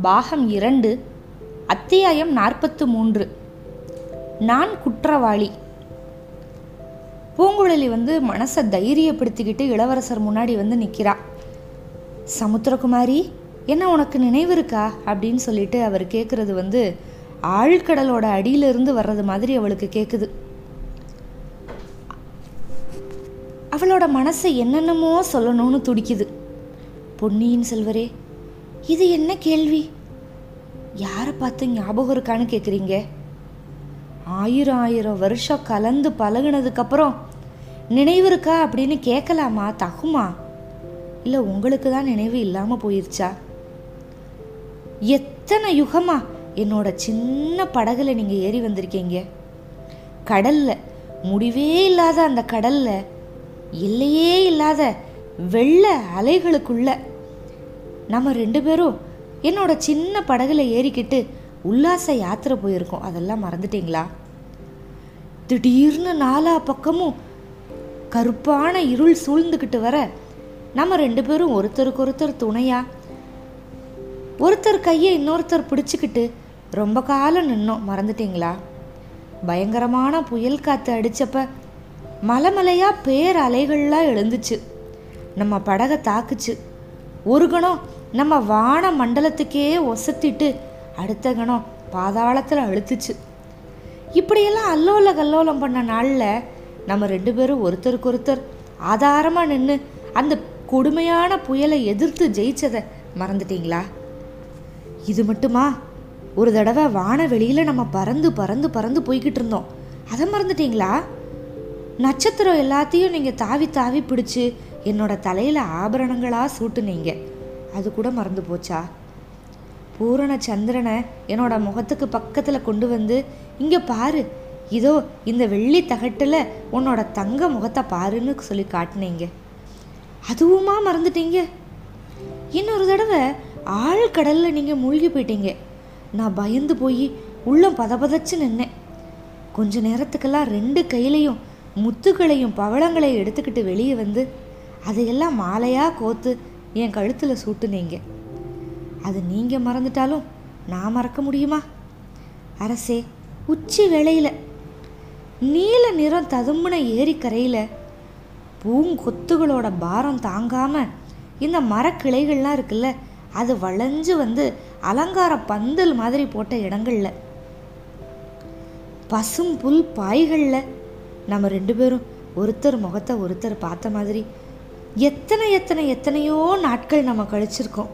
பாகம் இரண்டு அத்தியாயம் நாற்பத்து மூன்று. நான் குற்றவாளி. பூங்குழலி வந்து மனசை தைரியப்படுத்திக்கிட்டு இளவரசர் முன்னாடி வந்து நிற்கிறா சமுத்திரகுமாரி என்ன உனக்கு நினைவு இருக்கா? அப்படின்னு சொல்லிட்டு அவர் கேட்குறது வந்து ஆழ்கடலோட அடியிலிருந்து வர்றது மாதிரி அவளுக்கு கேட்குது அவளோட மனசை என்னென்னமோ சொல்லணும்னு துடிக்குது. பொன்னியின் செல்வரே இது என்ன கேள்வி? யாரை பார்த்து ஞாபகம் இருக்கான்னு கேட்குறீங்க ஆயிரம் ஆயிரம் வருஷம் கலந்து பழகுனதுக்கப்புறம் நினைவு இருக்கா அப்படின்னு கேட்கலாமா தகுமா? இல்லை உங்களுக்கு தான் நினைவு இல்லாமல் போயிருச்சா? எத்தனை யுகமா என்னோட சின்ன படகுல நீங்கள் ஏறி வந்திருக்கீங்க? கடல்ல. முடிவே இல்லாத அந்த கடல்ல. எல்லையே இல்லாத வெள்ள அலைகளுக்குள்ள. நம்ம ரெண்டு பேரும் என்னோட சின்ன படகுல ஏறிக்கிட்டு உல்லாச யாத்திரை போயிருக்கோம். அதெல்லாம் மறந்துட்டீங்களா? திடீர்னு நாலா பக்கமும் கருப்பான இருள் சூழ்ந்துக்கிட்டு வர நம்ம ரெண்டு பேரும் ஒருத்தருக்கு ஒருத்தர் துணையா ஒருத்தர் கையை இன்னொருத்தர் பிடிச்சிக்கிட்டு ரொம்ப காலம் நின்னோம். மறந்துட்டீங்களா? பயங்கரமான புயல் காற்று அடிச்சப்ப மலை மலையாக பேர் அலைகள்லாம் எழுந்துச்சு. நம்ம படகை தாக்குச்சு. ஒரு கணம் நம்ம வான மண்டலத்துக்கே ஒசத்திட்டு அடுத்த கணம் பாதாளத்தில் அழுத்துச்சு. இப்படியெல்லாம் அல்லோல கல்லோலம் பண்ண நாளில் நம்ம ரெண்டு பேரும் ஒருத்தருக்கு ஒருத்தர் ஆதாரமாக நின்று அந்த கொடுமையான புயலை எதிர்த்து ஜெயிச்சதை மறந்துட்டீங்களா? இது மட்டுமா? ஒரு தடவை வானவெளியில் நம்ம பறந்து பறந்து பறந்து போய்கிட்டு இருந்தோம். அதை மறந்துட்டீங்களா? நட்சத்திரம் எல்லாத்தையும் நீங்கள் தாவி தாவி பிடிச்சு என்னோட தலையில் ஆபரணங்களாக சூட்டுனீங்க. அது கூட மறந்து போச்சா? பூரண சந்திரனை என்னோட முகத்துக்கு பக்கத்தில் கொண்டு வந்து இங்கே பாரு இதோ இந்த வெள்ளி தகட்டில் உன்னோட தங்க முகத்தை பாருன்னு சொல்லி காட்டினீங்க. அதுவுமா மறந்துட்டீங்க? இன்னொரு தடவை ஆழ்கடலில் நீங்கள் மூழ்கி போயிட்டீங்க. நான் பயந்து போய் உள்ளம் பதபதச்சு நின்னேன். கொஞ்ச நேரத்துக்கெல்லாம் ரெண்டு கையிலையும் முத்துக்களையும் பவளங்களையும் எடுத்துக்கிட்டு வெளியே வந்து அதையெல்லாம் மாலையாக கோத்து என் கழுத்தில் சூட்டுனீங்க. அது நீங்கள் மறந்துட்டாலும் நான் மறக்க முடியுமா? அரசே உச்சி வேளையில் நீல நிறம் ததும்புன ஏரிக்கரையில் பூங்கொத்துகளோட பாரம் தாங்காமல் இந்த மரக்கிளைகள்லாம் இருக்குல்ல அது வளைஞ்சு வந்து அலங்கார பந்தல் மாதிரி போட்ட இடங்களில். பசும் புல் பாய்களில் நம்ம ரெண்டு பேரும் ஒருத்தர் முகத்தை ஒருத்தர் பார்த்த மாதிரி எத்தனை எத்தனை எத்தனையோ நாட்கள் நம்ம கழிச்சிருக்கோம்.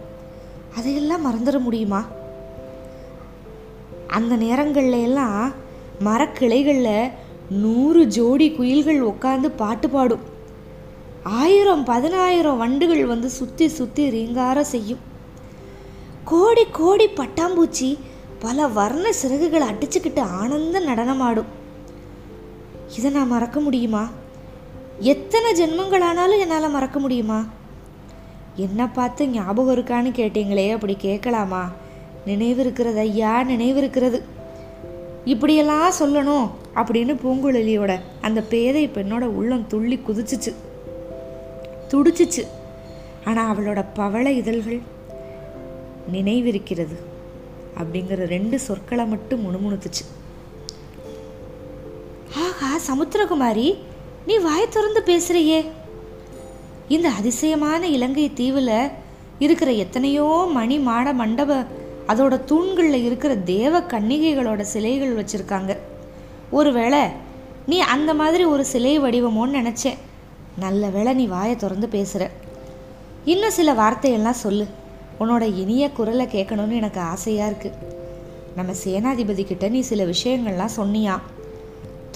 அதையெல்லாம் மறந்துட முடியுமா? அந்த நேரங்கள்ல எல்லாம் மரக்கிளைகளில் நூறு ஜோடி குயில்கள் உட்காந்து பாட்டு பாடும். ஆயிரம் பதினாயிரம் வண்டுகள் வந்து சுற்றி சுற்றி ரீங்காரம் செய்யும். கோடி கோடி பட்டாம்பூச்சி பல வர்ண சிறகுகளை அடிச்சுக்கிட்டு ஆனந்த நடனமாடும். இதை நான் மறக்க முடியுமா? எத்தனை ஜென்மங்களானாலும் என்னால் மறக்க முடியுமா? என்ன பார்த்து ஞாபகம் இருக்கான்னு கேட்டீங்களே அப்படி கேட்கலாமா? நினைவு இருக்கிறது ஐயா நினைவு இருக்கிறது இப்படியெல்லாம் சொல்லணும் அப்படின்னு பூங்குழலியோட அந்த பேதை பெண்ணோட உள்ளம் துள்ளி குதிச்சிச்சு. துடிச்சிச்சு. ஆனால் அவளோட பவள இதழ்கள் நினைவிருக்கிறது அப்படிங்கிற ரெண்டு சொற்களை மட்டும் முணுமுணுத்துச்சு. ஆஹா சமுத்திரகுமாரி. நீ வாய திறந்து பேசுறியே. இந்த அதிசயமான இலங்கை தீவில் இருக்கிற எத்தனையோ மணி மாட மண்டப அதோட தூண்களில் இருக்கிற தேவ கன்னிகைகளோட சிலைகள் வச்சுருக்காங்க. ஒருவேளை நீ அந்த மாதிரி ஒரு சிலை வடிவமோன்னு நினச்சேன். நல்ல வேளை நீ வாயை திறந்து பேசுகிற இன்னும் சில வார்த்தையெல்லாம் சொல்லு. உன்னோட இனிய குரலை கேட்கணும்னு எனக்கு ஆசையாக இருக்குது நம்ம சேனாதிபதி கிட்ட நீ சில விஷயங்கள்லாம் சொன்னியா?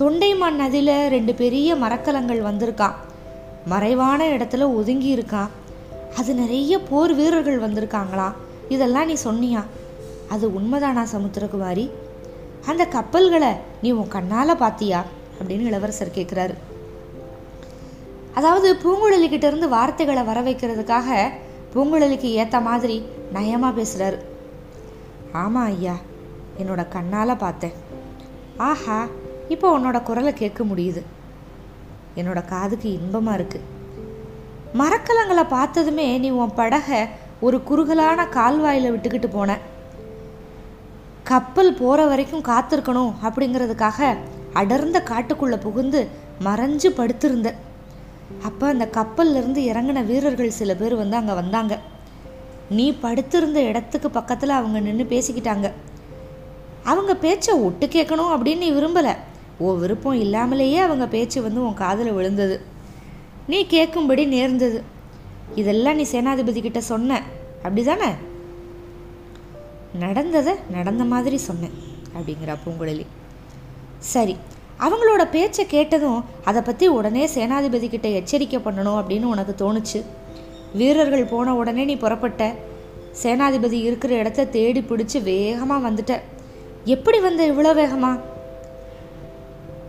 தொண்டைமான் நதியில் ரெண்டு பெரிய மரக்கலங்கள் வந்திருக்கான் மறைவான இடத்துல ஒதுங்கி இருக்கான் அது நிறைய போர் வீரர்கள் வந்திருக்காங்களாம் இதெல்லாம் நீ சொன்னியா. அது உண்மைதானா சமுத்திரகுமாரி அந்த கப்பல்களை நீ உன் கண்ணால் பார்த்தியா அப்படின்னு இளவரசர் கேட்குறாரு அதாவது பூங்குழலிக்கிட்ட இருந்து வார்த்தைகளை வர வைக்கிறதுக்காக பூங்குழலிக்கு ஏற்ற மாதிரி நயமாக பேசுகிறாரு ஆமாம் ஐயா என்னோட கண்ணால் பார்த்தேன். ஆஹா இப்போ உன்னோட குரலை கேட்க முடியுது. என்னோட காதுக்கு இன்பமாக இருக்குது மரக்கலங்களை பார்த்ததுமே நீ உன் படகை ஒரு குறுகலான கால்வாயில் விட்டுக்கிட்டு போன. கப்பல் போகிற வரைக்கும் காத்திருக்கணும் அப்படிங்கிறதுக்காக அடர்ந்த காட்டுக்குள்ளே புகுந்து மறைஞ்சு படுத்திருந்த. அப்போ அந்த கப்பல்லேருந்து இறங்கின வீரர்கள் சில பேர் வந்து அங்கே வந்தாங்க. நீ படுத்திருந்த இடத்துக்கு பக்கத்தில் அவங்க நின்று பேசிக்கிட்டாங்க. அவங்க பேச்சை ஒட்டு கேட்கணும் அப்படின்னு நீ விரும்பலை. ஓ விருப்பம் இல்லாமலேயே அவங்க பேச்சு வந்து உன் காதில் விழுந்தது. நீ கேட்கும்படி நேர்ந்தது. இதெல்லாம் நீ சேனாதிபதி கிட்ட சொன்ன. அப்படிதானே? நடந்ததை நடந்த மாதிரி சொன்னேன் அப்படிங்கிறா பூங்குழலி. சரி அவங்களோட பேச்சை கேட்டதும் அதை பற்றி உடனே சேனாதிபதி கிட்ட எச்சரிக்கை பண்ணணும் அப்படின்னு உனக்கு தோணுச்சு. வீரர்கள் போன உடனே நீ புறப்பட்ட. சேனாதிபதி இருக்கிற இடத்த தேடி பிடிச்சி வேகமாக வந்துட்ட. எப்படி வந்த இவ்வளோ வேகமாக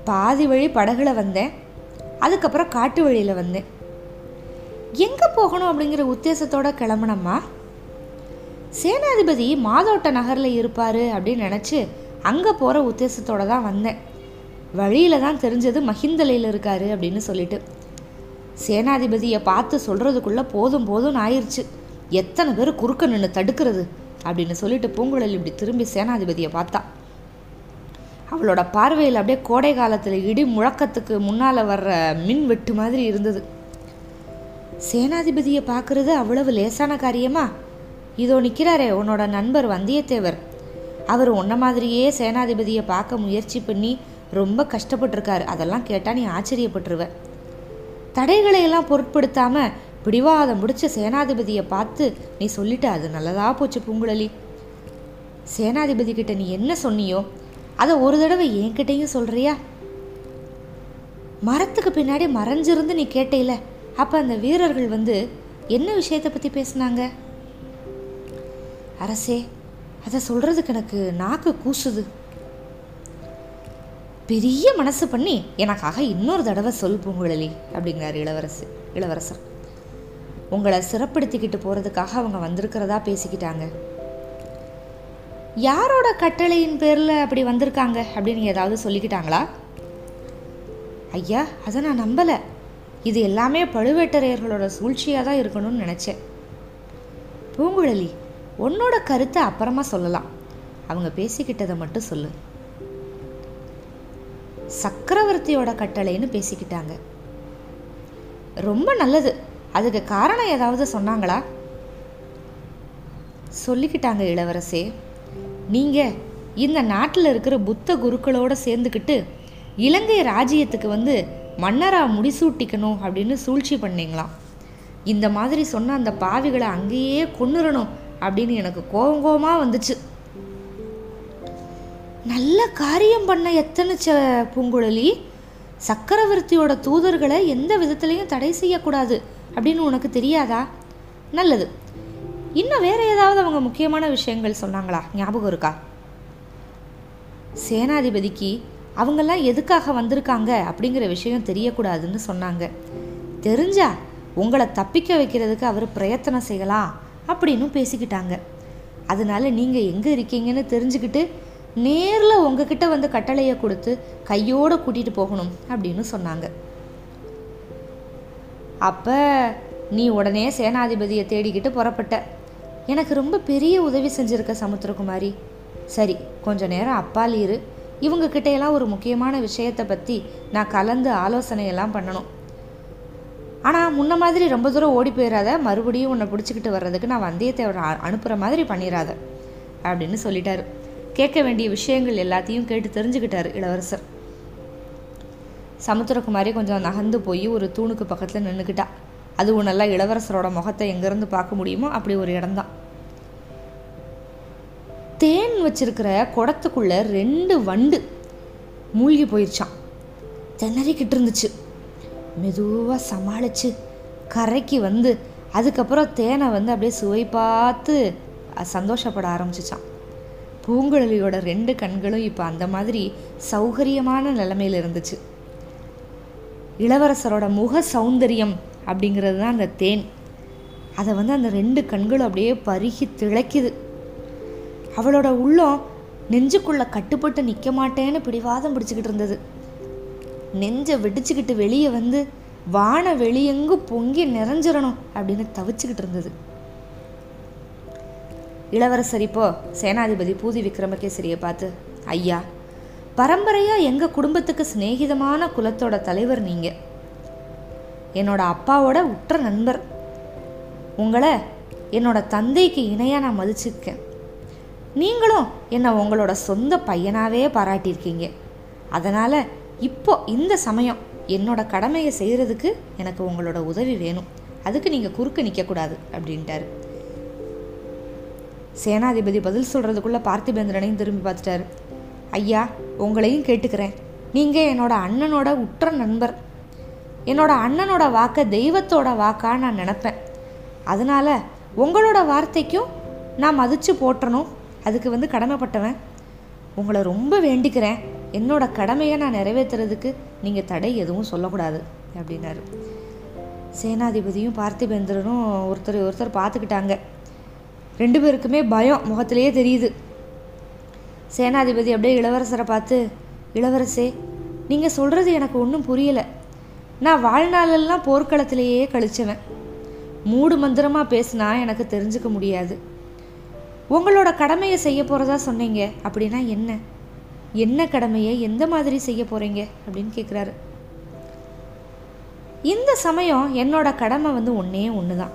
பாதி வழி படகுல வந்தேன். அதுக்கப்புறம் காட்டு வழியில் வந்தேன். எங்கே போகணும் அப்படிங்கிற உத்தேசத்தோட கிளம்புனம்மா? சேனாதிபதி மாதோட்ட நகரில் இருப்பார் அப்படின்னு நினச்சி அங்கே போகிற உத்தேசத்தோடு தான் வந்தேன். வழியில் தான் தெரிஞ்சது மஹிந்தலையில் இருக்காரு அப்படின்னு சொல்லிட்டு. சேனாதிபதியை பார்த்து சொல்கிறதுக்குள்ளே போதும் போதும் ஆயிடுச்சு எத்தனை பேர் குறுக்க நின்று தடுக்கிறது அப்படின்னு சொல்லிட்டு பூங்குழலி இப்படி திரும்பி சேனாதிபதியை பார்த்தா. அவளோட பார்வையில் அப்படியே கோடை காலத்தில் இடி முழக்கத்துக்கு முன்னால் வர்ற மின் வெட்டு மாதிரி இருந்தது. சேனாதிபதியை பார்க்கறது அவ்வளவு லேசான காரியமா? இதோ நிற்கிறாரே உன்னோட நண்பர் வந்தியத்தேவர். அவர் உன்ன மாதிரியே சேனாதிபதியை பார்க்க முயற்சி பண்ணி ரொம்ப கஷ்டப்பட்டிருக்காரு. அதெல்லாம் கேட்டால் நீ ஆச்சரியப்பட்டுருவ. தடைகளை எல்லாம் பொருட்படுத்தாமல் பிடிவாதம் முடிச்ச சேனாதிபதியை பார்த்து நீ சொல்லிட்ட அது நல்லதாக போச்சு பூங்குழலி. சேனாதிபதி கிட்ட நீ என்ன சொன்னியோ அதை ஒரு தடவை என்கிட்டையும் சொல்கிறியா மரத்துக்கு பின்னாடி மறைஞ்சிருந்து நீ கேட்டையில அப்போ அந்த வீரர்கள் வந்து என்ன விஷயத்தை பற்றி பேசுனாங்க? அரசே அதை சொல்கிறதுக்கு எனக்கு நாக்கு கூசுது. பெரிய மனசு பண்ணி எனக்காக இன்னொரு தடவை சொல் பூங்குழலி அப்படிங்கிறார் இளவரசு இளவரசர். உங்களை சிறப்படுத்திக்கிட்டு போகிறதுக்காக அவங்க வந்திருக்கிறதா பேசிக்கிட்டாங்க. யாரோட கட்டளையின் பேரில் அப்படி வந்திருக்காங்க அப்படின்னு ஏதாவது சொல்லிக்கிட்டாங்களா? ஐயா அதை நான் நம்பலை. இது எல்லாமே பழுவேட்டரையர்களோட சூழ்ச்சியாக தான் இருக்கணும்னு நினச்சேன். பூங்குழலி உன்னோட கருத்தை அப்புறமா சொல்லலாம். அவங்க பேசிக்கிட்டதை மட்டும் சொல்லு. சக்கரவர்த்தியோட கட்டளைன்னு பேசிக்கிட்டாங்க. ரொம்ப நல்லது. அதுக்கு காரணம் ஏதாவது சொன்னாங்களா? சொல்லிக்கிட்டாங்க இளவரசே. நீங்கள் இந்த நாட்டில் இருக்கிற புத்த குருக்களோட சேர்ந்துக்கிட்டு இலங்கை ராஜ்யத்துக்கு வந்து மன்னராக முடிசூட்டிக்கணும் அப்படின்னு சூழ்ச்சி பண்ணீங்களாம். இந்த மாதிரி சொன்ன அந்த பாவிகளை அங்கேயே கொன்னுறணும் அப்படின்னு எனக்கு கோபம் கோபமாக வந்துச்சு. நல்ல காரியம் பண்ண எத்தனை ச பூங்குழலி? சக்கரவர்த்தியோட தூதர்களை எந்த விதத்துலையும் தடை செய்யக்கூடாது அப்படின்னு உனக்கு தெரியாதா? நல்லது. இன்னும் வேற ஏதாவது அவங்க முக்கியமான விஷயங்கள் சொன்னாங்களா? ஞாபகம் இருக்கா? சேனாதிபதிக்கு அவங்கெல்லாம் எதுக்காக வந்திருக்காங்க அப்படிங்கிற விஷயம் தெரியக்கூடாதுன்னு சொன்னாங்க. தெரிஞ்சா உங்களை தப்பிக்க வைக்கிறதுக்கு அவர் பிரயத்தனம் செய்யலாம் அப்படின்னு பேசிக்கிட்டாங்க. அதனால நீங்கள் எங்கே இருக்கீங்கன்னு தெரிஞ்சுக்கிட்டு நேரில் உங்ககிட்ட வந்து கட்டளையை கொடுத்து கையோடு கூட்டிகிட்டு போகணும் அப்படின்னு சொன்னாங்க. அப்போ நீ உடனே சேனாதிபதியை தேடிக்கிட்டு புறப்பட்ட. எனக்கு ரொம்ப பெரிய உதவி செஞ்சுருக்க சமுத்திரகுமாரி. சரி கொஞ்ச நேரம் அப்பால் இரு. இவங்க கிட்டையெல்லாம் ஒரு முக்கியமான விஷயத்தை பற்றி நான் கலந்து ஆலோசனையெல்லாம் பண்ணணும். ஆனால் முன்ன மாதிரி ரொம்ப தூரம் ஓடி போயிடாத மறுபடியும் உன்னை பிடிச்சிக்கிட்டு வர்றதுக்கு நான் வந்தியத்தேவரை அனுப்புகிற மாதிரி பண்ணிடாத அப்படின்னு சொல்லிட்டாரு. கேட்க வேண்டிய விஷயங்கள் எல்லாத்தையும் கேட்டு தெரிஞ்சுக்கிட்டாரு இளவரசர். சமுத்திரகுமாரி கொஞ்சம் நகர்ந்து போய் ஒரு தூணுக்கு பக்கத்தில் நின்றுக்கிட்டா அதுவும் நல்லா இளவரசரோட முகத்தை எங்கேருந்து பார்க்க முடியுமோ அப்படி ஒரு இடம்தான். தேன் வச்சிருக்கிற குடத்துக்குள்ள ரெண்டு வண்டு மூழ்கி போயிருச்சான் திணறிக்கிட்டு இருந்துச்சு. மெதுவாக சமாளித்து கரைக்கு வந்து அதுக்கப்புறம் தேனை வந்து அப்படியே சுவை பார்த்து சந்தோஷப்பட ஆரம்பிச்சிச்சான் பூங்குழலியோட ரெண்டு கண்களும் இப்போ அந்த மாதிரி சௌகரியமான நிலைமையில் இருந்துச்சு. இளவரசரோட முக சௌந்தரியம் அப்படிங்கிறது தான் அந்த தேன். அதை வந்து அந்த ரெண்டு கண்களும் அப்படியே பருகி திளைக்குது. அவளோட உள்ளம் நெஞ்சுக்குள்ள கட்டுப்பட்டு நிற்க மாட்டேன்னு பிடிவாதம் பிடிச்சிக்கிட்டு இருந்தது. நெஞ்சை வெடிச்சுக்கிட்டு வெளியே வந்து வான வெளியெங்கும் பொங்கி நிறைஞ்சிடணும் அப்படின்னு தவிச்சுக்கிட்டு இருந்தது. இளவரசர் இப்போ சேனாதிபதி பூதி விக்ரமகேசரியை பார்த்து ஐயா பரம்பரையாக எங்கள் குடும்பத்துக்கு சிநேகிதமான குலத்தோட தலைவர் நீங்கள் என்னோட அப்பாவோட உற்ற நண்பர். உங்களை என்னோட தந்தைக்கு இணையாக நான் மதிச்சிருக்கேன். நீங்களும் என்னை உங்களோட சொந்த பையனாகவே பாராட்டியிருக்கீங்க. அதனால் இப்போ இந்த சமயம் என்னோட கடமையை செய்கிறதுக்கு எனக்கு உங்களோட உதவி வேணும். அதுக்கு நீங்கள் குறுக்க நிற்கக்கூடாது அப்படின்ட்டாரு. சேனாதிபதி பதில் சொல்கிறதுக்குள்ளே பார்த்திபேந்திரனையும் திரும்பி பார்த்துட்டாரு. ஐயா உங்களையும் கேட்டுக்கிறேன். நீங்கள் என்னோட அண்ணனோட உற்ற நண்பர். என்னோட அண்ணனோட வாக்கை தெய்வத்தோட வாக்காக நான் நினப்பேன். அதனால் உங்களோட வார்த்தைக்கும் நான் மதித்து போட்டணும் அதுக்கு வந்து கடமைப்பட்டவன். உங்களை ரொம்ப வேண்டிக்கிறேன். என்னோட கடமையை நான் நிறைவேற்றுறதுக்கு நீங்கள் தடை எதுவும் சொல்லக்கூடாது அப்படின்னாரு. சேனாதிபதியும் பார்த்திபேந்திரனும் ஒருத்தர் ஒருத்தர் பார்த்துக்கிட்டாங்க. ரெண்டு பேருக்குமே பயம் முகத்திலேயே தெரியுது. சேனாதிபதி அப்படியே இளவரசரை பார்த்து இளவரசே நீங்கள் சொல்கிறது எனக்கு ஒன்றும் புரியலை. நான் வாழ்நாளெல்லாம் போர்க்களத்திலேயே கழிச்சவன். மூடு மந்திரமாக பேசினா எனக்கு தெரிஞ்சுக்க முடியாது. உங்களோட கடமையை செய்ய போகிறதா சொன்னீங்க அப்படின்னா என்ன? என்ன கடமையை எந்த மாதிரி செய்ய போகிறீங்க அப்படின்னு கேட்குறாரு இந்த சமயம் என்னோட கடமை வந்து ஒன்றே ஒன்று தான்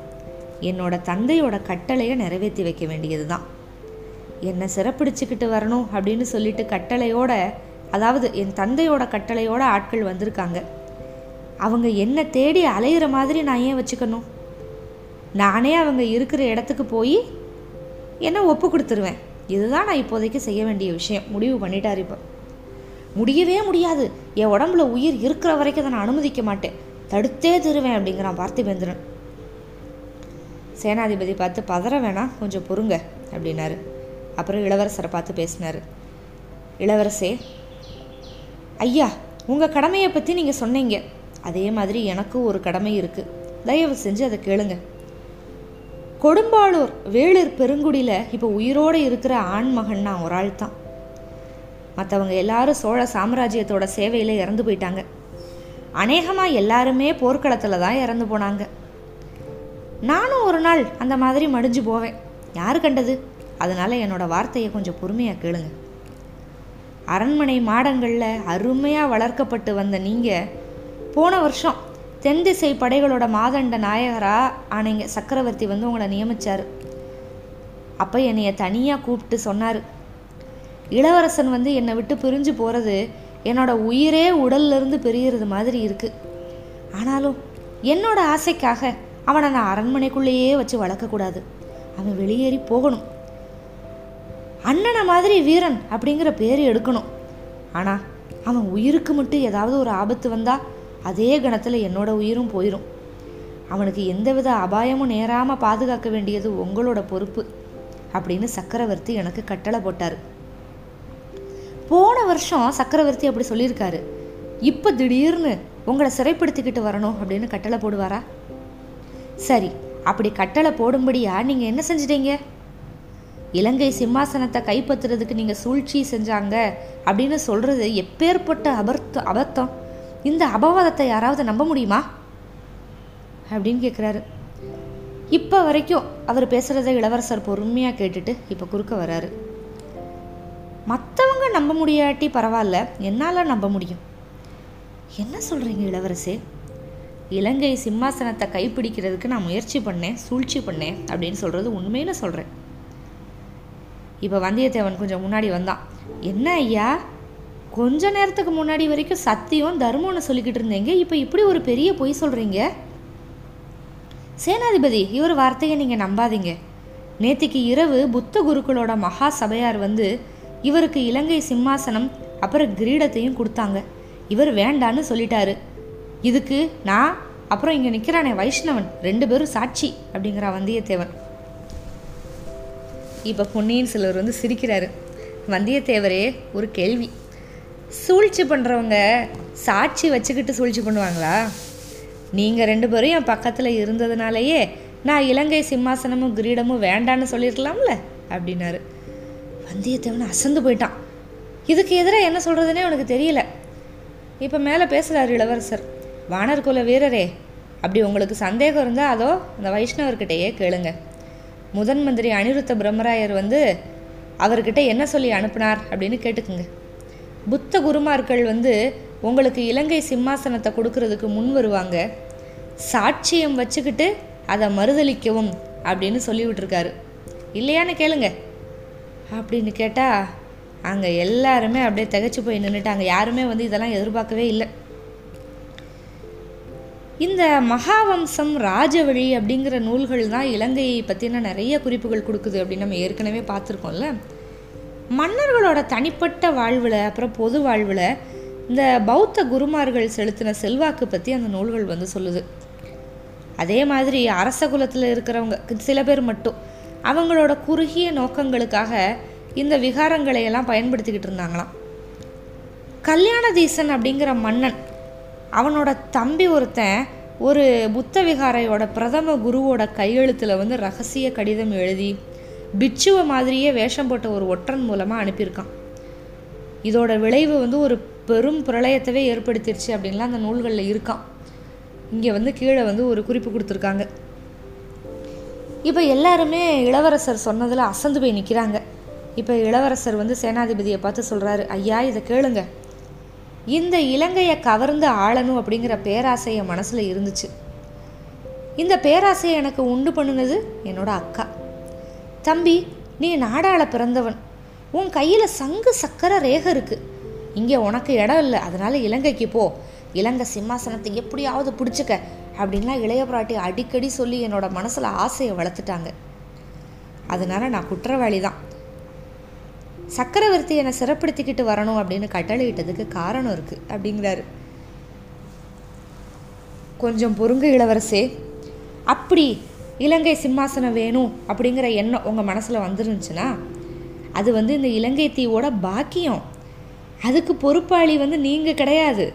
என்னோட தந்தையோட கட்டளையை நிறைவேற்றி வைக்க வேண்டியது தான் என்னை சிறப்பிடிச்சுக்கிட்டு வரணும் அப்படின்னு சொல்லிட்டு கட்டளையோட அதாவது என் தந்தையோட கட்டளையோட ஆட்கள் வந்திருக்காங்க. அவங்க என்னை தேடி அலையிற மாதிரி நான் ஏன் வச்சுக்கணும்? நானே அவங்க இருக்கிற இடத்துக்கு போய் என்ன ஒப்பு கொடுத்துருவேன். இதுதான் நான் இப்போதைக்கு செய்ய வேண்டிய விஷயம். முடிவு பண்ணிட்டார் இப்போ. முடியவே முடியாது. என் உடம்புல உயிர் இருக்கிற வரைக்கும் அதை நான் அனுமதிக்க மாட்டேன். தடுத்தே தருவேன் அப்படிங்கிறான் பார்த்திபேந்திரன். சேனாதிபதி பார்த்து பதற வேணாம் கொஞ்சம் பொறுங்க அப்படின்னாரு. அப்புறம் இளவரசரை பார்த்து பேசினார். இளவரசே ஐயா உங்கள் கடமையை பற்றி நீங்கள் சொன்னீங்க. அதே மாதிரி எனக்கும் ஒரு கடமை இருக்குது தயவு செஞ்சு அதை கேளுங்க. கொடும்பாளூர் வேளிர் பெருங்குடியில் இப்போ உயிரோடு இருக்கிற ஆண்மகன் நான் ஒரு ஆள் தான். மற்றவங்க எல்லாரும் சோழ சாம்ராஜ்யத்தோட சேவையில் இறந்து போயிட்டாங்க. அநேகமாக எல்லாருமே போர்க்களத்தில் தான் இறந்து போனாங்க. நானும் ஒரு நாள் அந்த மாதிரி மடிஞ்சு போவேன். யார் கண்டது? அதனால் என்னோட வார்த்தையை கொஞ்சம் பொறுமையாக கேளுங்க. அரண்மனை மாடங்களில் அருமையாக வளர்க்கப்பட்டு வந்த நீங்கள் போன வருஷம் தென் திசை படைகளோட மாதண்ட நாயகராக ஆனீங்க சக்கரவர்த்தி வந்து உங்களை நியமித்தார் அப்போ என்னைய தனியாக கூப்பிட்டு சொன்னார். இளவரசன் வந்து என்னை விட்டு பிரிஞ்சு போகிறது என்னோட உயிரே உடல்லிருந்து பிரியறது மாதிரி இருக்குது ஆனாலும் என்னோட ஆசைக்காக அவனை நான் அரண்மனைக்குள்ளேயே வச்சு வளர்க்கக்கூடாது அவன் வெளியேறி போகணும். அண்ணனை மாதிரி வீரன் அப்படிங்கிற பேர் எடுக்கணும். ஆனால் அவன் உயிருக்கு மட்டும் ஏதாவது ஒரு ஆபத்து வந்தால் அதே கணத்தில் என்னோட உயிரும் போயிடும் அவனுக்கு எந்தவித அபாயமும் நேராமல் பாதுகாக்க வேண்டியது உங்களோட பொறுப்பு அப்படின்னு சக்கரவர்த்தி எனக்கு கட்டளை போட்டார். போன வருஷம் சக்கரவர்த்தி அப்படி சொல்லியிருக்காரு. இப்போ திடீர்னு உங்களை சிறைப்படுத்திக்கிட்டு வரணும் அப்படின்னு கட்டளை போடுவாரா? சரி அப்படி கட்டளை போடும்படியா நீங்கள் என்ன செஞ்சிட்டீங்க? இலங்கை சிம்மாசனத்தை கைப்பற்றுறதுக்கு நீங்கள் சூழ்ச்சி செஞ்சாங்க அப்படின்னு சொல்கிறது எப்பேற்பட்ட அபர்த்த அபத்தம் இந்த அபவாதத்தை யாராவது நம்ப முடியுமா? அப்படின்னு கேட்குறாரு இப்போ வரைக்கும் அவர் பேசுகிறத இளவரசர் பொறுமையாக கேட்டுட்டு இப்போ குறுக்க வராரு. மற்றவங்க நம்ப முடியாட்டி பரவாயில்ல என்னால் நம்ப முடியும். என்ன சொல்கிறீங்க இளவரசே? இலங்கை சிம்மாசனத்தை கைப்பிடிக்கிறதுக்கு நான் முயற்சி பண்ணேன் சூழ்ச்சி பண்ணேன் அப்படின்னு சொல்கிறது உண்மையில சொல்கிறேன் இப்போ வந்தியத்தேவன் கொஞ்சம் முன்னாடி வந்தான். என்ன ஐயா? கொஞ்ச நேரத்துக்கு முன்னாடி வரைக்கும் சத்தியம் தர்மம்னு சொல்லிக்கிட்டு இருந்தீங்க. இப்போ இப்படி ஒரு பெரிய பொய் சொல்கிறீங்க சேனாதிபதி இவர் வார்த்தையை நீங்கள் நம்பாதீங்க. நேத்திக்கு இரவு புத்த குருக்களோட மகா சபையார் வந்து இவருக்கு இலங்கை சிம்மாசனம் அப்புறம் கிரீடத்தையும் கொடுத்தாங்க. இவர் வேண்டான்னு சொல்லிட்டாரு. இதுக்கு நான் அப்புறம் இங்கே நிற்கிறானே வைஷ்ணவன் ரெண்டு பேரும் சாட்சி அப்படிங்கிறா வந்தியத்தேவன். இப்போ பொன்னியின் சிலர் வந்து சிரிக்கிறாரு. வந்தியத்தேவரே ஒரு கேள்வி. சூழ்ச்சி பண்ணுறவங்க சாட்சி வச்சுக்கிட்டு சூழ்ச்சி பண்ணுவாங்களா? நீங்கள் ரெண்டு பேரும் என் பக்கத்தில் இருந்ததுனாலேயே நான் இலங்கை சிம்மாசனமும் கிரீடமும் வேண்டான்னு சொல்லியிருக்கலாம்ல? அப்படின்னாரு. வந்தியத்தேவன் அசந்து போயிட்டான். இதுக்கு எதிராக என்ன சொல்கிறதுனே உனக்கு தெரியல. இப்போ மேலே பேசுகிறார் இளவரசர். வானர் குல வீரரே அப்படி உங்களுக்கு சந்தேகம் இருந்தால் அதோ அந்த வைஷ்ணவர்கிட்டயே கேளுங்க. முதன் மந்திரி அனிருத்த பிரம்மராயர் வந்து அவர்கிட்ட என்ன சொல்லி அனுப்புனார் அப்படின்னு கேட்டுக்குங்க. புத்த குருமார்கள் வந்து உங்களுக்கு இலங்கை சிம்மாசனத்தை கொடுக்கறதுக்கு முன் வருவாங்க. சாட்சியம் வச்சுக்கிட்டு அதை மறுதளிக்கவும் அப்படின்னு சொல்லிவிட்டுருக்காரு. இல்லையான்னு கேளுங்க. அப்படின்னு கேட்டால் அங்கே எல்லாருமே அப்படியே திகைச்சு போய் நின்றுட்டாங்க யாருமே வந்து இதெல்லாம் எதிர்பார்க்கவே இல்லை. இந்த மகாவம்சம் ராஜவழி அப்படிங்கிற நூல்கள் தான் இலங்கையை பற்றின நிறைய குறிப்புகள் கொடுக்குது அப்படின்னு நம்ம ஏற்கனவே பார்த்துருக்கோம்ல. மன்னர்களோட தனிப்பட்ட வாழ்வில் அப்புறம் பொது வாழ்வில் இந்த பௌத்த குருமார்கள் செலுத்தின செல்வாக்கு பற்றி அந்த நூல்கள் வந்து சொல்லுது. அதே மாதிரி அரச குலத்தில் இருக்கிறவங்க சில பேர் மட்டும் அவங்களோட குறுகிய நோக்கங்களுக்காக இந்த விகாரங்களை எல்லாம் பயன்படுத்திக்கிட்டு இருந்தாங்களாம். கல்யாணதீசன் அப்படிங்கிற மன்னன் அவனோட தம்பி ஒருத்தன் ஒரு புத்த விகாரையோட பிரதம குருவோட கையெழுத்தில் வந்து ரகசிய கடிதம் எழுதி பிட்சுவை மாதிரியே வேஷம் போட்ட ஒரு ஒற்றன் மூலமாக அனுப்பியிருக்கான். இதோட விளைவு வந்து ஒரு பெரும் பிரளயத்தவே ஏற்படுத்திடுச்சு அப்படின்லாம் அந்த நூல்களில் இருக்கான். இங்கே வந்து கீழே வந்து ஒரு குறிப்பு கொடுத்துருக்காங்க. இப்போ எல்லாருமே இளவரசர் சொன்னதில் அசந்து போய் நிற்கிறாங்க இப்போ இளவரசர் வந்து சேனாதிபதியை பார்த்து சொல்கிறாரு ஐயா இதை கேளுங்க. இந்த இலங்கையை கவர்ந்து ஆளணும் அப்படிங்கிற பேராசை என் மனசில் இருந்துச்சு. இந்த பேராசையை எனக்கு உண்டு பண்ணினது என்னோட அக்கா. தம்பி நீ நாடாள பிறந்தவன். உன் கையில் சங்கு சக்கர ரேகை இருக்குது இங்கே உனக்கு இடம் இல்லை அதனால் இலங்கைக்கு போ. இலங்கை சிம்மாசனத்தை எப்படியாவது பிடிச்சிக்க அப்படின்லாம் இளைய பிராட்டி அடிக்கடி சொல்லி என்னோட மனசில் ஆசையை வளர்த்துட்டாங்க. அதனால நான் குற்றவாளி தான் சக்கரவர்த்தி என்னை சிறப்படுத்திக்கிட்டு வரணும் அப்படின்னு கட்டளையிட்டதுக்கு காரணம் இருக்குது அப்படிங்கிறாரு. கொஞ்சம் பொறுங்க இளவரசே. அப்படி இலங்கை சிம்மாசனம் வேணும் அப்படிங்கிற எண்ணம் உங்கள் மனசில் வந்துருந்துச்சுன்னா அது வந்து இந்த இலங்கை தீவோட பாக்கியம். அதுக்கு பொறுப்பாளி வந்து நீங்கள் கிடையாது.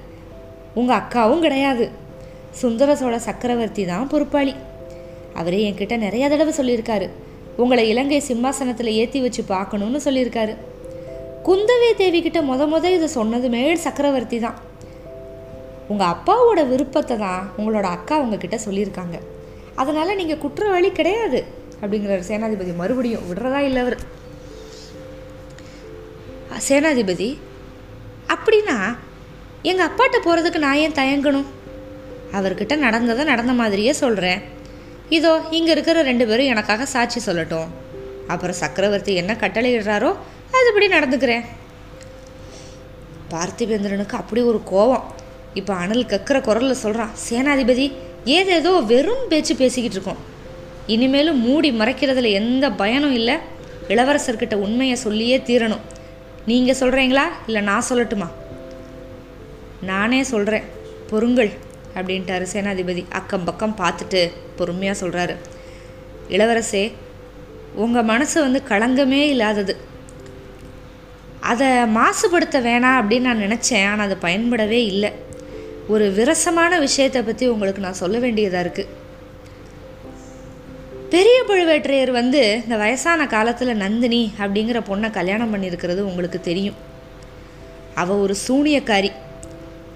உங்கள் அக்காவும் கிடையாது. சுந்தர சோழ சக்கரவர்த்தி தான் பொறுப்பாளி. அவரே என்கிட்ட நிறைய தடவை சொல்லியிருக்காரு. உங்களை இலங்கை சிம்மாசனத்தில் ஏற்றி வச்சு பார்க்கணும்னு சொல்லியிருக்காரு. குந்தவை தேவி கிட்ட முத முத இதை சொன்னதுமே சக்கரவர்த்தி தான். உங்கள் அப்பாவோட விருப்பத்தை தான் உங்களோட அக்கா உங்ககிட்ட சொல்லியிருக்காங்க. அதனால் நீங்கள் குற்றவாளி கிடையாது அப்படிங்கிறார் சேனாதிபதி மறுபடியும் விடுறதா இல்லை அவர்? சேனாதிபதி அப்படின்னா எங்கள் அப்பாட்ட போகிறதுக்கு நான் ஏன் தயங்கணும்? அவர்கிட்ட நடந்ததை நடந்த மாதிரியே சொல்கிறேன் இதோ இங்கே இருக்கிற ரெண்டு பேரும் எனக்காக சாட்சி சொல்லட்டும். அப்புறம் சக்கரவர்த்தி என்ன கட்டளையிடுறாரோ அதுபடி நடந்துக்கிறேன். பார்த்திபேந்திரனுக்கு அப்படி ஒரு கோபம். இப்போ அனல் கக்கிற குரலில் சொல்கிறான் சேனாதிபதி ஏதேதோ வெறும் பேச்சு பேசிக்கிட்டு இருக்கோம். இனிமேலும் மூடி மறைக்கிறதுல எந்த பயனும் இல்லை. இளவரசர்கிட்ட உண்மையை சொல்லியே தீரணும். நீங்கள் சொல்கிறீங்களா இல்லை நான் சொல்லட்டுமா? நானே சொல்கிறேன் பொறுங்கள் அப்படின்ட்டாரு சேனாதிபதி. அக்கம் பக்கம் பார்த்துட்டு பொறுமையாக சொல்கிறாரு இளவரசே உங்கள் மனசு வந்து களங்கமே இல்லாதது. அதை மாசுபடுத்த வேணாம் அப்படின்னு நான் நினச்சேன். ஆனால் அது பயன்படவே இல்லை. ஒரு விரசமான விஷயத்தை பற்றி உங்களுக்கு நான் சொல்ல வேண்டியதாக இருக்குது பெரிய பழுவேற்றையர் வந்து இந்த வயசான காலத்தில் நந்தினி அப்படிங்கிற பொண்ணை கல்யாணம் பண்ணியிருக்கிறது உங்களுக்கு தெரியும். அவள் ஒரு சூனியக்காரி.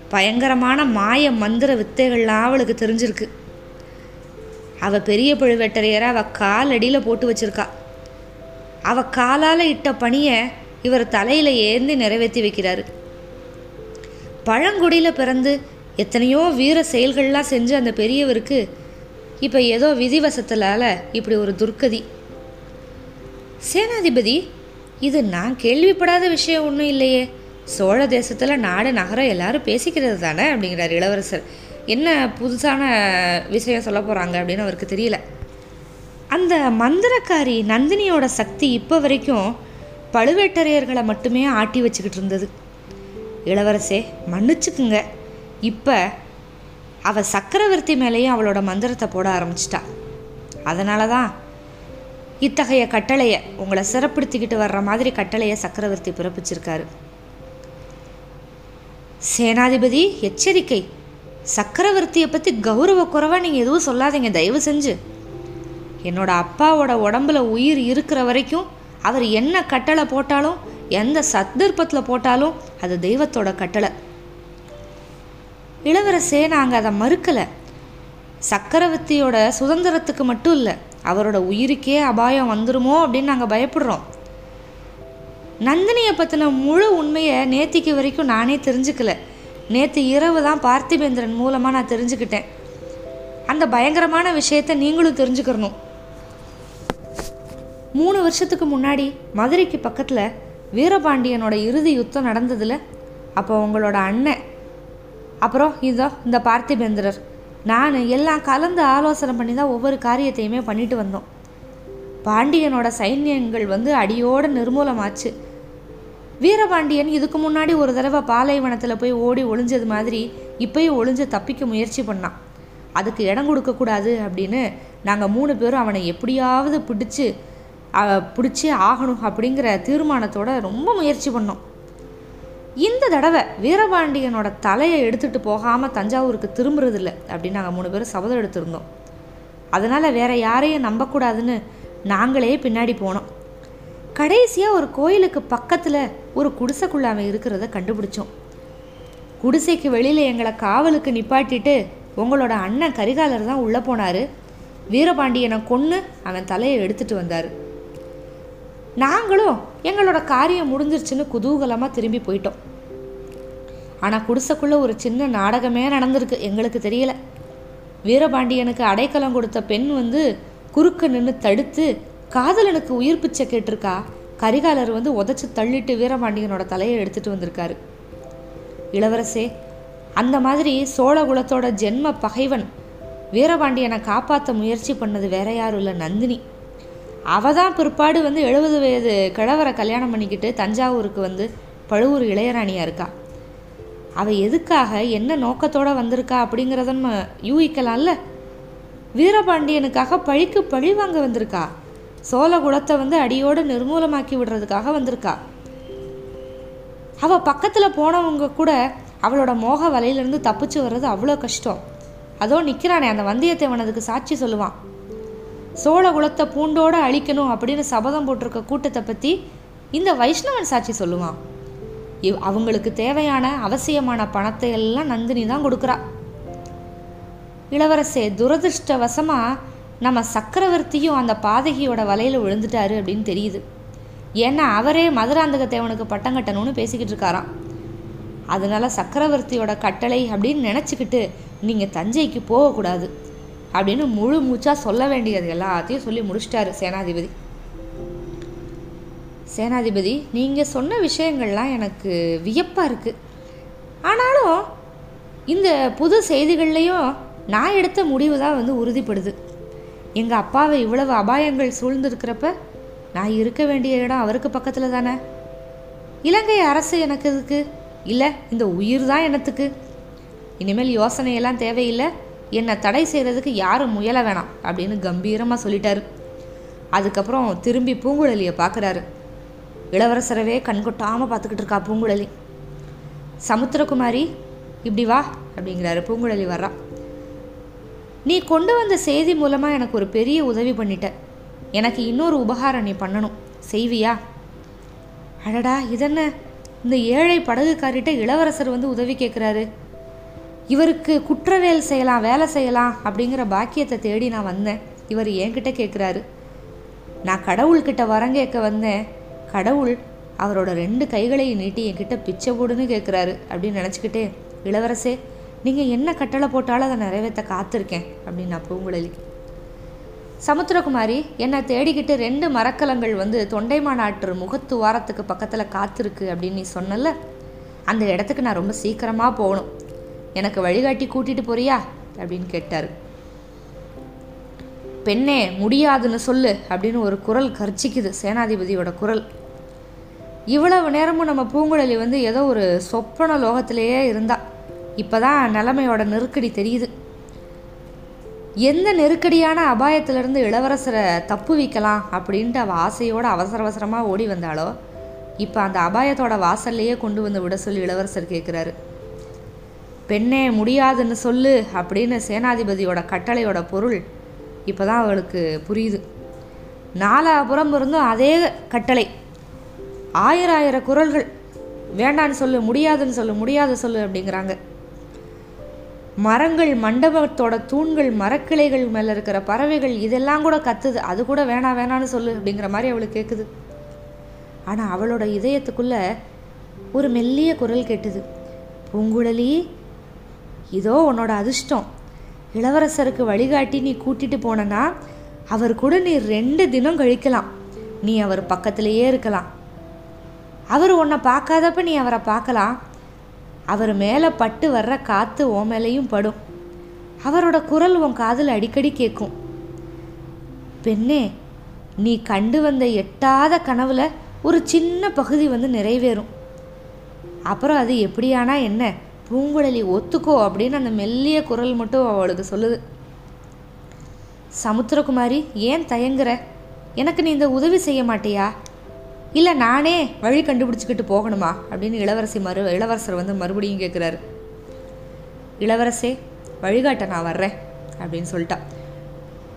பயங்கரமான மாய மந்திர வித்தைகள்லாம் அவளுக்கு தெரிஞ்சிருக்கு. அவள் பெரிய பழுவேட்டரையரை அவள் கால் அடியில் போட்டு வச்சுருக்கா. அவள் காலால் இட்ட பணியை இவர் தலையில் ஏந்தி நிறைவேற்றி வைக்கிறாரு. பழங்குடியில் பிறந்து எத்தனையோ வீர செயல்கள்லாம் செஞ்சு அந்த பெரியவருக்கு இப்போ ஏதோ விதிவசத்தலால் இப்படி ஒரு துர்க்கதி. சேனாதிபதி இது நான் கேள்விப்படாத விஷயம் ஒன்றும் இல்லையே. சோழ தேசத்தில் நாடு நகரம் எல்லாரும் பேசிக்கிறது தானே அப்படிங்கிறார் இளவரசர். என்ன புதுசான விஷயம் சொல்ல போகிறாங்க அப்படின்னு அவருக்கு தெரியல. அந்த மந்திரக்காரி நந்தினியோட சக்தி இப்போ வரைக்கும் பழுவேட்டரையர்களை மட்டுமே ஆட்டி வச்சுக்கிட்டு இருந்தது. இளவரசே மன்னிச்சுக்குங்க. இப்போ அவள் சக்கரவர்த்தி மேலேயும் அவளோட மந்திரத்தை போட ஆரம்பிச்சிட்டா. அதனால தான் இத்தகைய கட்டளையை உங்களை சிறப்படுத்திக்கிட்டு வர்ற மாதிரி கட்டளையை சக்கரவர்த்தி பிறப்பிச்சிருக்காரு. சேனாதிபதி எச்சரிக்கை. சக்கரவர்த்தியை பற்றி கௌரவ குறைவாக நீங்கள் எதுவும் சொல்லாதீங்க தயவு செஞ்சு. என்னோட அப்பாவோட உடம்புல உயிர் இருக்கிற வரைக்கும் அவர் என்ன கட்டளை போட்டாலும் எந்த சந்தர்ப்பத்தில் போட்டாலும் அது தெய்வத்தோட கட்டளை. இளவரசே நாங்கள் அதை மறுக்கலை. சக்கரவர்த்தியோட சுதந்திரத்துக்கு மட்டும் இல்லை அவரோட உயிருக்கே அபாயம் வந்துருமோ அப்படின்னு நாங்கள் பயப்படுறோம். நந்தினியை பற்றின முழு உண்மையை நேத்திக்கு வரைக்கும் நானே தெரிஞ்சுக்கல. நேற்று இரவு தான் பார்த்திபேந்திரன் மூலமாக நான் தெரிஞ்சுக்கிட்டேன். அந்த பயங்கரமான விஷயத்தை நீங்களும் தெரிஞ்சுக்கிறணும் மூணு வருஷத்துக்கு முன்னாடி மதுரைக்கு பக்கத்தில் வீரபாண்டியனோட இறுதி யுத்தம் நடந்ததில் அப்போ உங்களோட அண்ணன் அப்புறம் இதோ இந்த பார்த்திபேந்திரர். நான் எல்லாம் கலந்து ஆலோசனை பண்ணி தான் ஒவ்வொரு காரியத்தையுமே பண்ணிட்டு வந்தோம். பாண்டியனோட சைன்யங்கள் வந்து அடியோடு நிர்மூலமாச்சு. வீரபாண்டியன் இதுக்கு முன்னாடி ஒரு தடவை பாலைவனத்தில் போய் ஓடி ஒளிஞ்சது மாதிரி இப்பயும் ஒளிஞ்சு தப்பிக்க முயற்சி பண்ணான். அதுக்கு இடம் கொடுக்கக்கூடாது அப்படின்னு நாங்கள் மூணு பேரும் அவனை எப்படியாவது பிடிச்சி பிடிச்சே ஆகணும் அப்படிங்கிற தீர்மானத்தோட ரொம்ப முயற்சி பண்ணோம். இந்த தடவை வீரபாண்டியனோட தலையை எடுத்துகிட்டு போகாமல் தஞ்சாவூருக்கு திரும்புறதில்ல அப்படின்னு நாங்கள் மூணு பேரும் சபதம் எடுத்திருந்தோம். அதனால் வேற யாரையும் நம்பக்கூடாதுன்னு நாங்களே பின்னாடி போனோம். கடைசியாக ஒரு கோயிலுக்கு பக்கத்தில் ஒரு குடிசைக்குள்ள அவன் இருக்கிறத கண்டுபிடிச்சோம். குடிசைக்கு வெளியில் எங்களை காவலுக்கு நிப்பாட்டிட்டு உங்களோட அண்ணன் கரிகாலர் தான் உள்ளே போனார். வீரபாண்டியனை கொன்று அவன் தலையை எடுத்துட்டு வந்தார். நாங்களும் எங்களோட காரியம் முடிஞ்சிருச்சுன்னு குதூகலமாக திரும்பி போயிட்டோம். ஆனால் குடிசைக்குள்ளே ஒரு சின்ன நாடகமே நடந்திருக்கு எங்களுக்கு தெரியல. வீரபாண்டியனுக்கு அடைக்கலம் கொடுத்த பெண் வந்து குறுக்க நின்று தடுத்து காதலனுக்கு உயிர் பிச்சை கேட்டிருக்கா கரிகாலர் வந்து உதச்சி தள்ளிட்டு வீரபாண்டியனோட தலையை எடுத்துகிட்டு வந்திருக்காரு. இளவரசே அந்த மாதிரி சோழகுலத்தோட ஜென்ம பகைவன் வீரபாண்டியனை காப்பாற்ற முயற்சி பண்ணது வேற யாரும் இல்லை நந்தினி. அவள் தான் பிற்பாடு வந்து எழுபது வயது கிழவரை கல்யாணம் பண்ணிக்கிட்டு தஞ்சாவூருக்கு வந்து பழுவூர் இளையராணியாக இருக்கா? அவள் எதுக்காக என்ன நோக்கத்தோட வந்திருக்கா அப்படிங்கிறத நம்ம யூகிக்கலாம்ல? வீரபாண்டியனுக்காக பழிக்கு பழி வாங்க வந்திருக்கா? சோழ குலத்தை வந்து அடியோடு நிர்மூலமாக்கி விடுறதுக்காக வந்திருக்கா? அவள் பக்கத்தில் போனவங்க கூட அவளோட மோக வலையிலேருந்து தப்பிச்சு வர்றது அவ்வளோ கஷ்டம். அதோ நிற்கிறானே அந்த வந்தியத்தேவனதுக்கு சாட்சி சொல்லுவான். சோழ குலத்தை பூண்டோடு அழிக்கணும் அப்படின்னு சபதம் போட்டிருக்க கூட்டத்தை பற்றி இந்த வைஷ்ணவன் சாட்சி சொல்லுவான். இவ் அவங்களுக்கு தேவையான அவசியமான பணத்தை எல்லாம் நந்தினி தான் கொடுக்குறா. இளவரசே துரதிருஷ்டவசமாக நம்ம சக்கரவர்த்தியும் அந்த பாதகியோட வலையில் விழுந்துட்டாரு அப்படின்னு தெரியுது. ஏன்னா அவரே மதுராந்தக தேவனுக்கு பட்டம் கட்டணும்னு பேசிக்கிட்டு இருக்காராம். அதனால சக்கரவர்த்தியோட கட்டளை அப்படின்னு நினச்சிக்கிட்டு நீங்கள் தஞ்சைக்கு போகக்கூடாது. அப்படின்னு முழு மூச்சாக சொல்ல வேண்டியது எல்லாத்தையும் சொல்லி முடிச்சிட்டாரு சேனாதிபதி. சேனாதிபதி நீங்கள் சொன்ன விஷயங்கள்லாம் எனக்கு வியப்பாக இருக்குது ஆனாலும் இந்த புது செய்திகள்லையும் நான் எடுத்த முடிவு தான் வந்து உறுதிப்படுது. எங்கள் அப்பாவை இவ்வளவு அபாயங்கள் சூழ்ந்திருக்கிறப்ப நான் இருக்க வேண்டிய இடம் அவருக்கு பக்கத்தில் தானே? இலங்கை அரசு எனக்கு இதுக்கு இல்லை இந்த உயிர் தான் எனத்துக்கு. இனிமேல் யோசனையெல்லாம் தேவையில்லை. என்னை தடை செய்கிறதுக்கு யாரும் முயல வேணாம் அப்படின்னு கம்பீரமாக சொல்லிட்டாரு. அதுக்கப்புறம் திரும்பி பூங்குழலியை பார்க்குறாரு. இளவரசரவே கண்கொட்டாமல் பார்த்துக்கிட்டு இருக்கா பூங்குழலி. சமுத்திரகுமாரி இப்படி வா அப்படிங்கிறாரு பூங்குழலி வர்றா. நீ கொண்டு வந்த செய்தி மூலமாக எனக்கு ஒரு பெரிய உதவி பண்ணிட்ட. எனக்கு இன்னொரு உபகாரம் நீ பண்ணணும். செய்வியா? அடடா இதென்ன? இந்த ஏழை படகுக்காரிட்ட இளவரசர் வந்து உதவி கேட்குறாரு இவருக்கு குற்றவேல் செய்யலாம் வேலை செய்யலாம் அப்படிங்கிற பாக்கியத்தை தேடி நான் வந்தேன். இவர் என்கிட்ட கேட்குறாரு நான் கடவுள்கிட்ட வரம் கேட்க வந்தேன். கடவுள் அவரோட ரெண்டு கைகளையும் நீட்டி என்கிட்ட பிச்சை போடுன்னு கேட்குறாரு அப்படின்னு நினச்சிக்கிட்டே இளவரசே நீங்கள் என்ன கட்டளை போட்டாலும் அதை நிறைவேற்ற காத்திருக்கேன் அப்படின்னு நான் பூங்குழலி சமுத்திரகுமாரி என்னை தேடிக்கிட்டு ரெண்டு மரக்கலங்கள் வந்து தொண்டைமானாற்று முகத்து வாரத்துக்கு பக்கத்தில் காத்திருக்கு அப்படின்னு நீ சொன்னல அந்த இடத்துக்கு நான் ரொம்ப சீக்கிரமாக போகணும். எனக்கு வழிகாட்டி கூட்டிகிட்டு போறியா? அப்படின்னு கேட்டார். பெண்ணே முடியாதுன்னு சொல்லு அப்படின்னு ஒரு குரல் கர்ச்சிக்குது சேனாதிபதியோட குரல். இவ்வளவு நேரமும் நம்ம பூங்குழலி வந்து ஏதோ ஒரு சொப்பன லோகத்திலேயே இருந்தா. இப்போதான் நிலைமையோட நெருக்கடி தெரியுது. எந்த நெருக்கடியான அபாயத்திலிருந்து இளவரசரை தப்பு வைக்கலாம் அப்படின்ட்டு அவள் ஆசையோடு அவசர அவசரமாக ஓடி வந்தாலோ இப்போ அந்த அபாயத்தோட வாசல்லையே கொண்டு வந்து விட சொல்லி இளவரசர் கேட்குறாரு பெண்ணே முடியாதுன்னு சொல்லு அப்படின்னு சேனாதிபதியோட கட்டளையோட பொருள் இப்போ தான் அவளுக்கு புரியுது. நாலாபுறம் இருந்தும் அதே கட்டளை. ஆயிரம் ஆயிரம் குரல்கள். வேண்டான்னு சொல்லு முடியாதுன்னு சொல்லு முடியாத சொல்லு அப்படிங்கிறாங்க. மரங்கள் மண்டபத்தோட தூண்கள் மரக்கிளைகள் மேலே இருக்கிற பறவைகள் இதெல்லாம் கூட கத்துது. அது கூட வேணாம் வேணான்னு சொல்லு அப்படிங்கிற மாதிரி அவளுக்கு கேட்குது ஆனால் அவளோட இதயத்துக்குள்ள ஒரு மெல்லிய குரல் கேட்டுது. பூங்குழலி இதோ உன்னோட அதிர்ஷ்டம். இளவரசருக்கு வழிகாட்டி நீ கூட்டிட்டு போனனா அவர் கூட நீ ரெண்டு தினம் கழிக்கலாம். நீ அவர் பக்கத்திலேயே இருக்கலாம். அவர் உன்னை பார்க்காதப்ப நீ அவரை பார்க்கலாம். அவர் மேலே பட்டு வர்ற காற்று ஓ மேலேயும் படும். அவரோட குரல் உன் காதில் அடிக்கடி கேட்கும். பெண்ணே நீ கண்டு வந்த எட்டாத கனவுல ஒரு சின்ன பகுதி வந்து நிறைவேறும். அப்புறம் அது எப்படியானா என்ன? பூங்குழலி ஒத்துக்கோ அப்படின்னு அந்த மெல்லிய குரல் மட்டும் அவளுக்கு சொல்லுது. சமுத்திரகுமாரி ஏன் தயங்குற? எனக்கு நீ இந்த உதவி செய்ய மாட்டியா? இல்லை நானே வழி கண்டுபிடிச்சிக்கிட்டு போகணுமா? அப்படின்னு இளவரசி மறு இளவரசர் வந்து மறுபடியும் கேட்குறாரு இளவரசே வழிகாட்ட நான் வர்றேன் அப்படின்னு சொல்லிட்டா.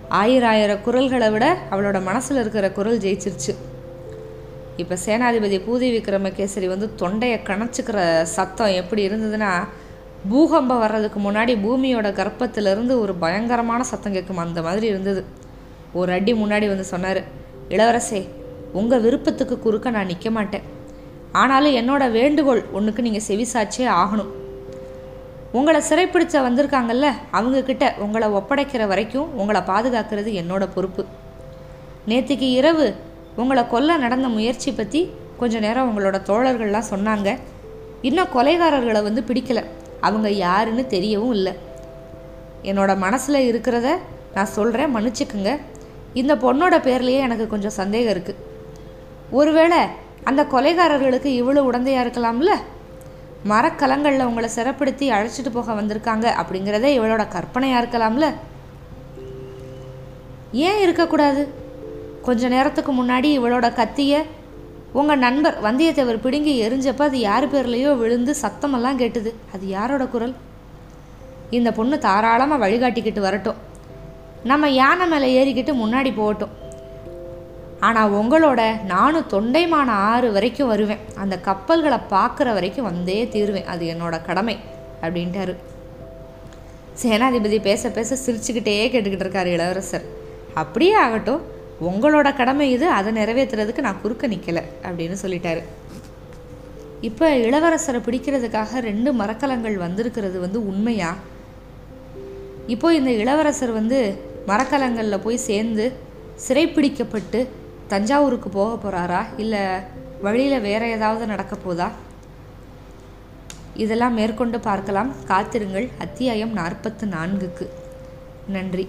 ஆயிரம் ஆயிரம் குரல்களை விட அவளோட மனசில் இருக்கிற குரல் ஜெயிச்சிருச்சு. இப்போ சேனாதிபதி பூதி விக்ரமகேசரி வந்து தொண்டையை கணச்சிக்கிற சத்தம் எப்படி இருந்ததுன்னா பூகம்பம் வர்றதுக்கு முன்னாடி பூமியோட கர்ப்பத்திலிருந்து ஒரு பயங்கரமான சத்தம் கேட்கும் அந்த மாதிரி இருந்தது. ஒரு அடி முன்னாடி வந்து சொன்னார் இளவரசே உங்கள் விருப்பத்துக்கு குறுக்க நான் நிற்க மாட்டேன். ஆனாலும் என்னோட வேண்டுகோள் ஒன்றுக்கு நீங்கள் செவிசாச்சே ஆகணும். உங்களை சிறைப்பிடிச்ச வந்திருக்காங்கல்ல அவங்கக்கிட்ட உங்களை ஒப்படைக்கிற வரைக்கும் உங்களை பாதுகாக்கிறது என்னோட பொறுப்பு. நேற்றுக்கு இரவு உங்களை கொல்ல நடந்த முயற்சி பற்றி கொஞ்ச நேரம் உங்களோட தோழர்கள்லாம் சொன்னாங்க. இன்னும் கொலைகாரர்களை வந்து பிடிக்கல. அவங்க யாருன்னு தெரியவும் இல்லை. என்னோட மனசில் இருக்கிறத நான் சொல்கிறேன் மன்னிச்சுக்குங்க. இந்த பொண்ணோட பேர்லேயே எனக்கு கொஞ்சம் சந்தேகம் இருக்குது ஒருவேளை அந்த கொலைகாரர்களுக்கு இவ்வளோ உடந்தையாக இருக்கலாம்ல? மரக்கலங்களில் உங்களை சிறப்படுத்தி அழைச்சிட்டு போக வந்திருக்காங்க அப்படிங்கிறதே இவளோட கற்பனையாக இருக்கலாம்ல? ஏன் இருக்கக்கூடாது? கொஞ்ச நேரத்துக்கு முன்னாடி இவளோட கத்தியை உங்கள் நண்பர் வந்தியத்தேவர் பிடுங்கி எரிஞ்சப்போ அது யார் பேர்லேயோ விழுந்து சத்தமெல்லாம் கேட்டுது. அது யாரோட குரல்? இந்த பொண்ணு தாராளமாக வழிகாட்டிக்கிட்டு வரட்டும். நம்ம யானை மேலே ஏறிக்கிட்டு முன்னாடி போகட்டும். ஆனால் உங்களோட நானும் தொண்டைமான ஆறு வரைக்கும் வருவேன். அந்த கப்பல்களை பார்க்குற வரைக்கும் வந்தே தீருவேன். அது என்னோட கடமை அப்படின்ட்டாரு. சேனாதிபதி பேச பேச சிரிச்சுக்கிட்டே கேட்டுக்கிட்டு இருக்காரு இளவரசர். அப்படியே ஆகட்டும். உங்களோட கடமை இது அதை நிறைவேற்றுறதுக்கு நான் குறுக்க நிற்கலை அப்படின்னு சொல்லிட்டாரு. இப்போ இளவரசரை பிடிக்கிறதுக்காக ரெண்டு மரக்கலங்கள் வந்திருக்கிறது வந்து உண்மையா? இப்போ இந்த இளவரசர் வந்து மரக்கலங்களில் போய் சேர்ந்து சிறைப்பிடிக்கப்பட்டு தஞ்சாவூருக்கு போக போகிறாரா இல்லை வழியில் வேற ஏதாவது நடக்க போதா? இதெல்லாம் மேற்கொண்டு பார்க்கலாம். காத்திருங்கள். அத்தியாயம் நாற்பத்து நான்குக்கு. நன்றி.